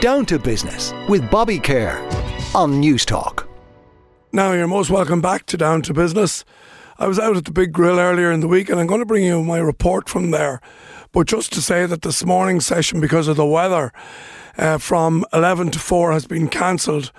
Down to Business with Bobby Kerr on Newstalk. Now, you're most welcome back to Down to Business. I was out at the Big Grill earlier in the week and I'm going to bring you my report from there. But just to say that this morning's session, because of the weather, uh, from 11 to 4 has been cancelled.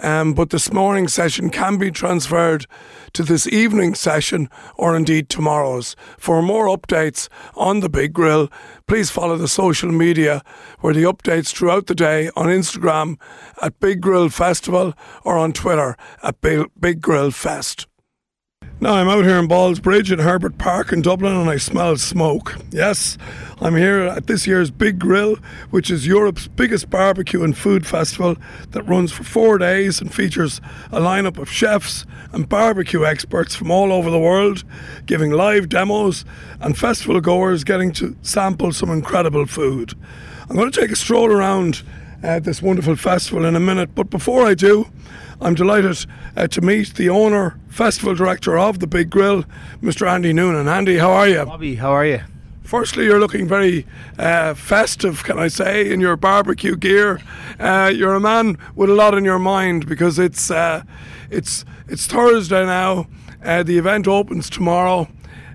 Um, but this morning's session can be transferred to this evening's session or indeed tomorrow's. For more updates on the Big Grill, please follow the social media where the updates throughout the day on Instagram at Big Grill Festival or on Twitter at Big Grill Fest. Now I'm out here in Ballsbridge in Herbert Park in Dublin and I smell smoke. Yes, I'm here at this year's Big Grill, which is Europe's biggest barbecue and food festival that runs for four days and features a lineup of chefs and barbecue experts from all over the world giving live demos and festival goers getting to sample some incredible food. I'm going to take a stroll around uh, this wonderful festival in a minute, but before I do, I'm delighted uh, to meet the owner, festival director of the Big Grill, Mr. Andy Noonan. Andy, how are you? Bobby, how are you? Firstly, you're looking very uh, festive, can I say, in your barbecue gear. Uh, you're a man with a lot in your mind because it's uh, it's it's Thursday now. Uh, the event opens tomorrow.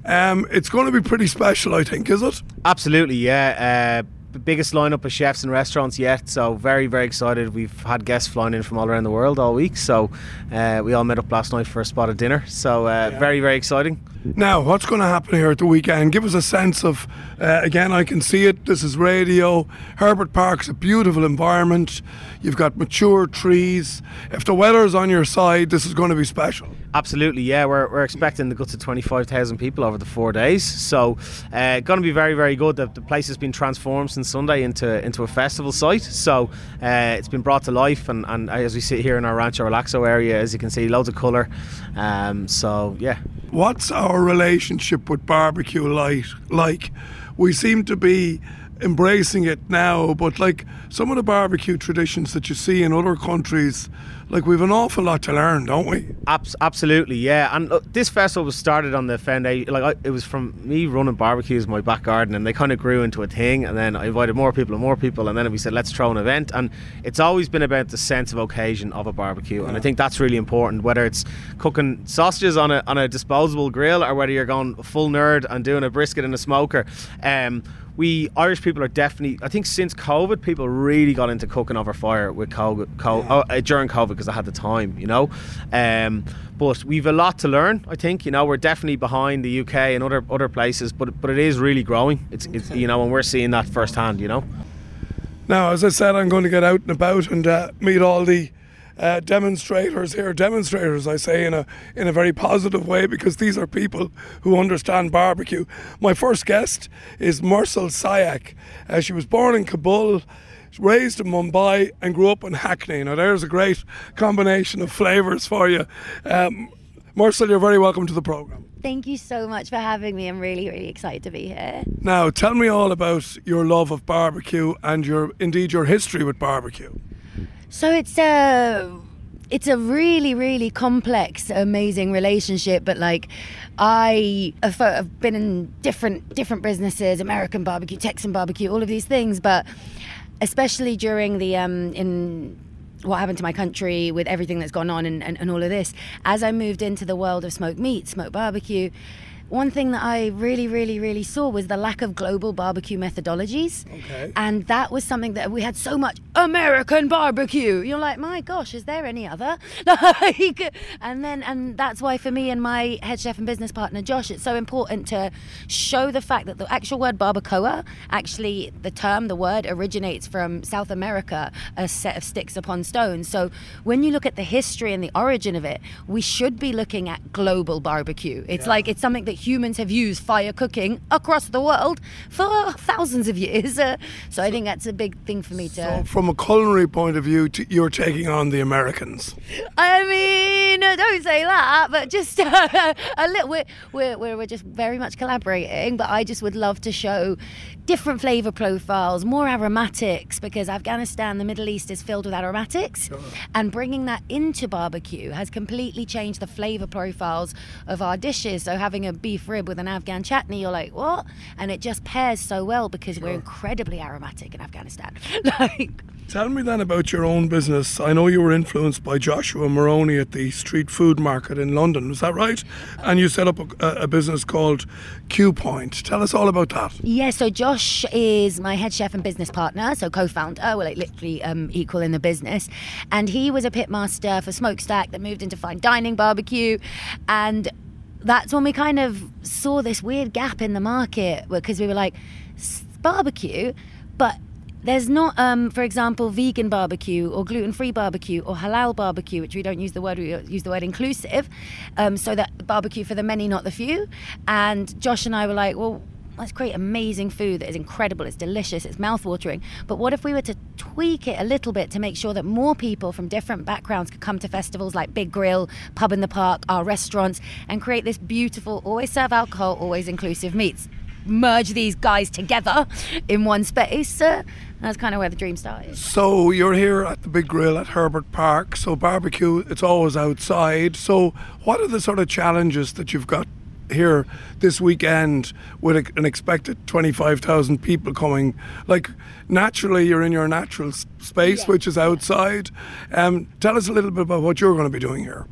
Um, it's going to be pretty special, I think, is it? Absolutely, yeah. Biggest lineup of chefs and restaurants yet. So very very excited. We've had guests flying in from all around the world all week. So uh, we all met up last night for a spot of dinner. So uh, yeah. very very exciting. Now, what's going to happen here at the weekend? Give us a sense of, uh, again, I can see it. This is radio. Herbert Park's a beautiful environment. You've got mature trees. If the weather's on your side, this is going to be special. Absolutely, yeah. We're, we're expecting to go to 25,000 people over the four days. So, uh, going to be very, very good. The, the, place has been transformed since Sunday into into a festival site. So, uh, it's been brought to life. And, and as we sit here in our Rancho Relaxo area, as you can see, loads of colour. Um, so, yeah. What's our relationship with barbecue like? Like, we seem to be embracing it now, but like some of the barbecue traditions that you see in other countries, like we've an awful lot to learn, don't we? Abs- absolutely, yeah. And look, this festival was started on the foundation. Like I, it was from me running barbecues in my back garden, and they kind of grew into a thing. And then I invited more people and more people, and then we said let's throw an event. And it's always been about the sense of occasion of a barbecue, yeah. and I think that's really important. Whether it's cooking sausages on a on a disposable grill, or whether you're going full nerd and doing a brisket in a smoker. Um, we Irish people are definitely. I think since COVID, people really got into cooking over fire with COVID, COVID yeah. uh, during COVID because I had the time, you know. Um, but we've a lot to learn. I think you know we're definitely behind the UK and other other places, but but it is really growing. It's, it's you know, and we're seeing that firsthand. You know. Now, as I said, I'm going to get out and about and uh, meet all the uh, demonstrators here, demonstrators, I say in a in a very positive way because these are people who understand barbecue. My first guest is Mursal Saiq. Uh, she was born in Kabul raised in Mumbai and grew up in Hackney. Now, there's a great combination of flavours for you. Um, Mursal, you're very welcome to the programme. Thank you so much for having me. I'm really, really excited to be here. Now, tell me all about your love of barbecue and your indeed your history with barbecue. So it's a it's a really really complex amazing relationship but like i have been in different different businesses american barbecue texan barbecue all of these things but especially during the um in what happened to my country with everything that's gone on and, and, and all of this as i moved into the world of smoked meat smoked barbecue one thing that I really, really, really saw was the lack of global barbecue methodologies. Okay. And that was something that we had so much American barbecue. You're like, my gosh, is there any other? like, and then, and that's why for me and my head chef and business partner Josh, it's so important to show the fact that the actual word barbacoa, actually, the term, the word originates from South America, a set of sticks upon stones. So when you look at the history and the origin of it, we should be looking at global barbecue. It's yeah. like it's something that humans have used fire cooking across the world for thousands of years. Uh, so I think that's a big thing for me to. So from a culinary point of view, t- you're taking on the Americans. I mean, uh, don't say that, but just uh, a little. We're, we're, we're just very much collaborating, but I just would love to show different flavor profiles, more aromatics, because Afghanistan, the Middle East, is filled with aromatics. Sure. And bringing that into barbecue has completely changed the flavor profiles of our dishes. So having a beef beef rib with an Afghan chutney, you're like, what? And it just pairs so well because we're incredibly aromatic in Afghanistan. like, Tell me then about your own business. I know you were influenced by Joshua Moroney at the street food market in London. Is that right? And you set up a, a business called Cue Point. Tell us all about that. Yeah, so Josh is my head chef and business partner, so co-founder, well, like literally um, equal in the business. And he was a pitmaster for Smokestak that moved into fine dining barbecue, and that's when we kind of saw this weird gap in the market because we were like, barbecue, but there's not, um, for example, vegan barbecue or gluten-free barbecue or halal barbecue, which we don't use the word, we use the word inclusive, um, so that barbecue for the many, not the few. And Josh and I were like, well, let's create amazing food that is incredible, it's delicious, it's mouthwatering. But what if we were to tweak it a little bit to make sure that more people from different backgrounds could come to festivals like Big Grill, Pub in the Park, our restaurants, and create this beautiful, always serve alcohol, always inclusive meats? Merge these guys together in one space. Uh, that's kind of where the dream started. So you're here at the Big Grill at Herbert Park. So barbecue, it's always outside. So what are the sort of challenges that you've got here this weekend with a, an expected 25,000 people coming? Like naturally, you're in your natural space, Yeah. which is outside. Um, tell us a little bit about what you're going to be doing here.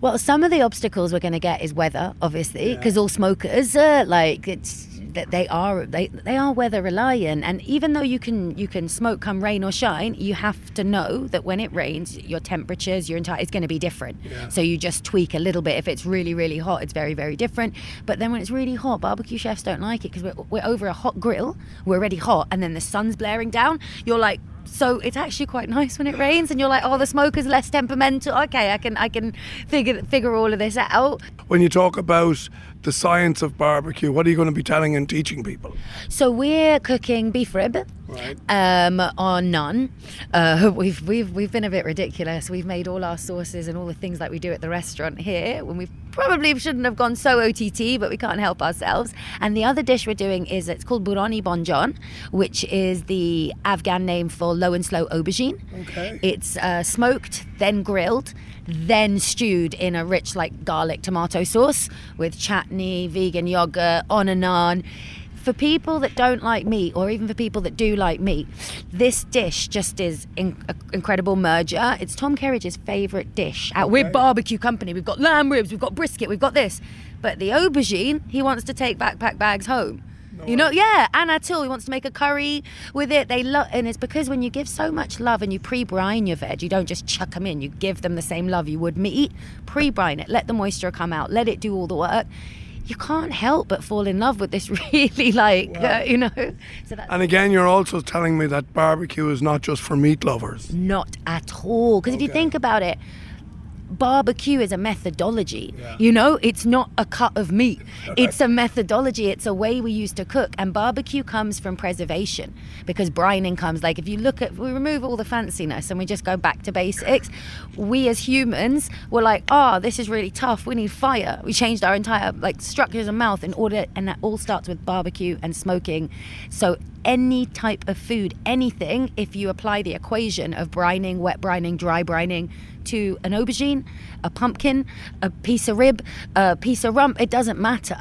Well, some of the obstacles we're going to get is weather, obviously, because all smokers, uh, like it's that they are they, they are weather reliant, and even though you can you can smoke come rain or shine, you have to know that when it rains, your temperatures, your entire, it's going to be different. So you just tweak a little bit. If it's really really hot, it's very very different. But then when it's really hot, barbecue chefs don't like it because we're we're over a hot grill, we're already hot, and then the sun's blaring down. You're like so it's actually quite nice when it rains and you're like oh the smoke is less temperamental okay i can i can figure figure all of this out When you talk about the science of barbecue, what are you going to be telling and teaching people? so we're cooking beef rib Right. um, on none. Uh, we've we've we've been a bit ridiculous. We've made all our sauces and all the things like we do at the restaurant here when we probably shouldn't have gone so OTT, but we can't help ourselves. And the other dish we're doing is it's called burani bonjon, which is the Afghan name for low and slow aubergine. Okay. It's uh, smoked, then grilled, then stewed in a rich like garlic tomato sauce with chutney, vegan yogurt, on and on. For people that don't like meat, or even for people that do like meat, this dish just is in- an incredible merger. It's Tom Kerridge's favourite dish. Out we're barbecue company. We've got lamb ribs, we've got brisket, we've got this. But the aubergine, he wants to take backpack bags home. You know, yeah, Anatul, he wants to make a curry with it. They love, and it's because when you give so much love and you pre-brine your veg, you don't just chuck them in. You give them the same love you would meat. Pre-brine it, let the moisture come out, let it do all the work. You can't help but fall in love with this really, like, uh, you know. So And again, you're also telling me that barbecue is not just for meat lovers. not at all. Because if you think about it, barbecue is a methodology. You know, it's not a cut of meat. It's a methodology. It's a way we used to cook. And barbecue comes from preservation because brining comes like if you look at we remove all the fanciness and we just go back to basics, we as humans were like, oh, this is really tough. We need fire. We changed our entire like structures of mouth in order and that all starts with barbecue and smoking. So any type of food, anything, if you apply the equation of brining, wet brining, dry brining to an aubergine, a pumpkin, a piece of rib, a piece of rump, it doesn't matter.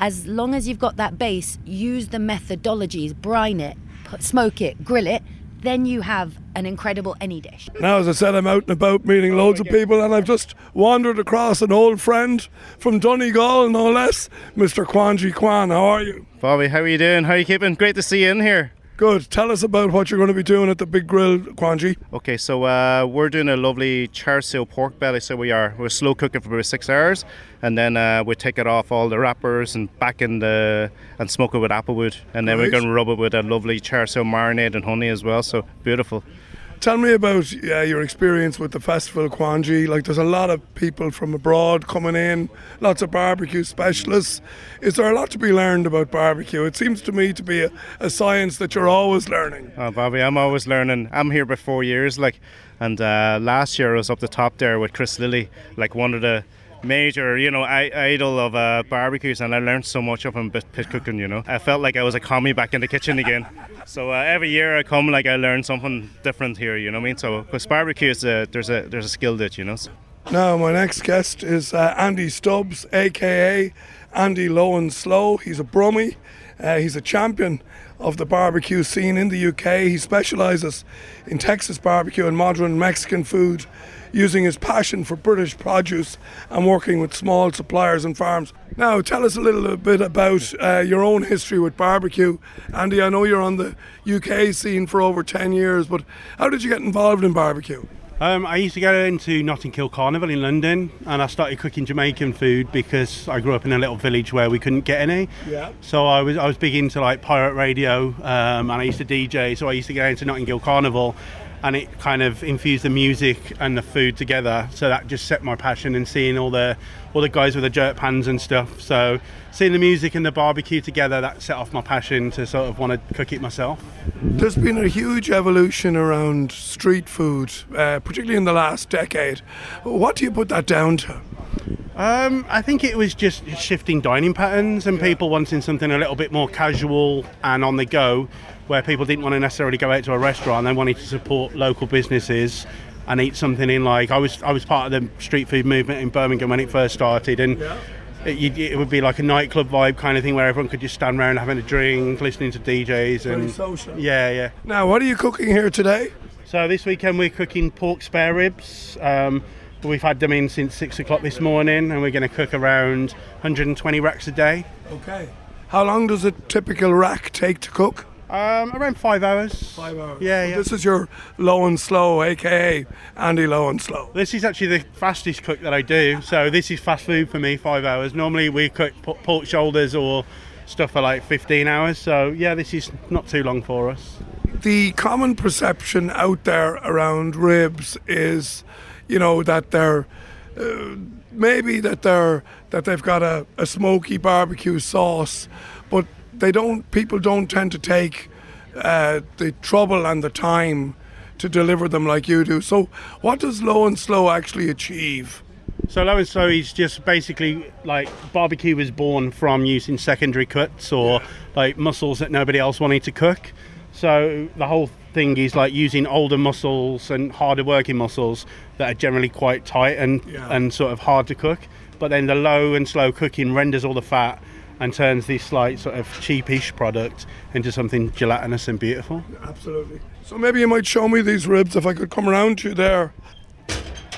As long as you've got that base, use the methodologies, brine it, smoke it, grill it, then you have an incredible any dish. Now, as I said, I'm out and about meeting oh, loads of people, and I've just wandered across an old friend from Donegal, no less, Mr. Kwanghi Kwan. How are you? Bobby, how are you doing? How are you keeping? Great to see you in here. Good. Tell us about what you're going to be doing at the Big Grill, Kwanghi. Okay, so uh, we're doing a lovely char siu pork belly. So we are. We're slow cooking for about six hours, and then uh, we take it off all the wrappers and back in the and smoke it with applewood, and then we're going to rub it with a lovely char siu marinade and honey as well. So beautiful. Tell me about your experience with the festival, Kwanghi. Like, there's a lot of people from abroad coming in, lots of barbecue specialists. Is there a lot to be learned about barbecue? It seems to me to be a, a science that you're always learning. Oh, Bobby, I'm always learning. I'm here for four years, like, and uh, last year I was up the top there with Chris Lilly, like one of the major, you know, I- idol of uh, barbecues, and I learned so much of him pit, pit cooking. You know, I felt like I was a commis back in the kitchen again. So uh, every year I come, like I learn something different here. You know what I mean? So because barbecue is a there's a there's a skill that you know. So. Now, my next guest is uh, Andy Stubbs, aka Andy Low and Slow. He's a brummie, uh, he's a champion of the barbecue scene in the UK. He specialises in Texas barbecue and modern Mexican food, using his passion for British produce and working with small suppliers and farms. Now, tell us a little bit about uh, your own history with barbecue. Andy, I know you're on the UK scene for over 10 years, but how did you get involved in barbecue? Um, I used to go into Notting Hill Carnival in London and I started cooking Jamaican food because I grew up in a little village where we couldn't get any. Yeah. So I was I was big into like pirate radio um, and I used to DJ. So I used to go into Notting Hill Carnival and it kind of infused the music and the food together. So that just set my passion and seeing all the all the guys with the jerk pans and stuff. So seeing the music and the barbecue together, that set off my passion to sort of want to cook it myself. There's been a huge evolution around street food, uh, particularly in the last decade. What do you put that down to? Um, I think it was just shifting dining patterns and people wanting something a little bit more casual and on the go, where people didn't want to necessarily go out to a restaurant. And they wanted to support local businesses and eat something in like I was I was part of the street food movement in Birmingham when it first started and. It, it would be like a nightclub vibe kind of thing where everyone could just stand around having a drink, listening to DJs, and social. yeah, yeah. Now, what are you cooking here today? So this weekend we're cooking pork spare ribs. Um, we've had them in since six o'clock this morning, and we're going to cook around 120 racks a day. Okay. How long does a typical rack take to cook? Um, around five hours. Five hours. Yeah, yeah. This is your low and slow, aka Andy Low and Slow. This is actually the fastest cook that I do. So this is fast food for me, five hours. Normally we cook pork shoulders or stuff for like 15 hours. So yeah, this is not too long for us. The common perception out there around ribs is, you know, that they're uh, maybe that they're that they've got a, a smoky barbecue sauce, but they don't. People don't tend to take uh, the trouble and the time to deliver them like you do. So, what does low and slow actually achieve? So low and slow is just basically like barbecue was born from using secondary cuts or like muscles that nobody else wanted to cook. So the whole thing is like using older muscles and harder working muscles that are generally quite tight and Yeah. and sort of hard to cook. But then the low and slow cooking renders all the fat and turns this like sort of cheapish product into something gelatinous and beautiful. Absolutely. So maybe you might show me these ribs if I could come around to you there.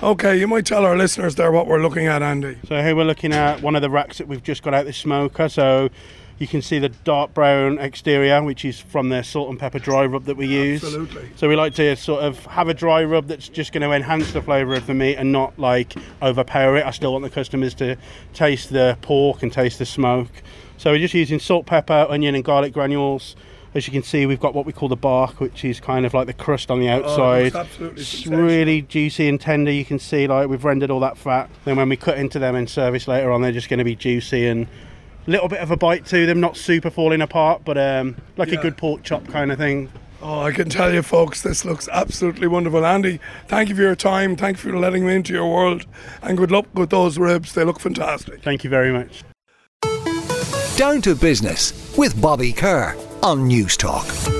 Okay, you might tell our listeners there what we're looking at, Andy. So here we're looking at one of the racks that we've just got out the smoker. So you can see the dark brown exterior, which is from their salt and pepper dry rub that we use. Absolutely. So we like to sort of have a dry rub that's just going to enhance the flavour of the meat and not like overpower it. I still want the customers to taste the pork and taste the smoke. So we're just using salt, pepper, onion, and garlic granules. As you can see, we've got what we call the bark, which is kind of like the crust on the oh, outside. Oh, absolutely it's really juicy and tender. You can see like we've rendered all that fat. Then when we cut into them in service later on, they're just going to be juicy and little bit of a bite to them, not super falling apart, but um, like Yeah. a good pork chop kind of thing. Oh, I can tell you, folks, this looks absolutely wonderful. Andy, thank you for your time. Thank you for letting me into your world. And good luck with those ribs. They look fantastic. Thank you very much. Down to Business with Bobby Kerr on Newstalk.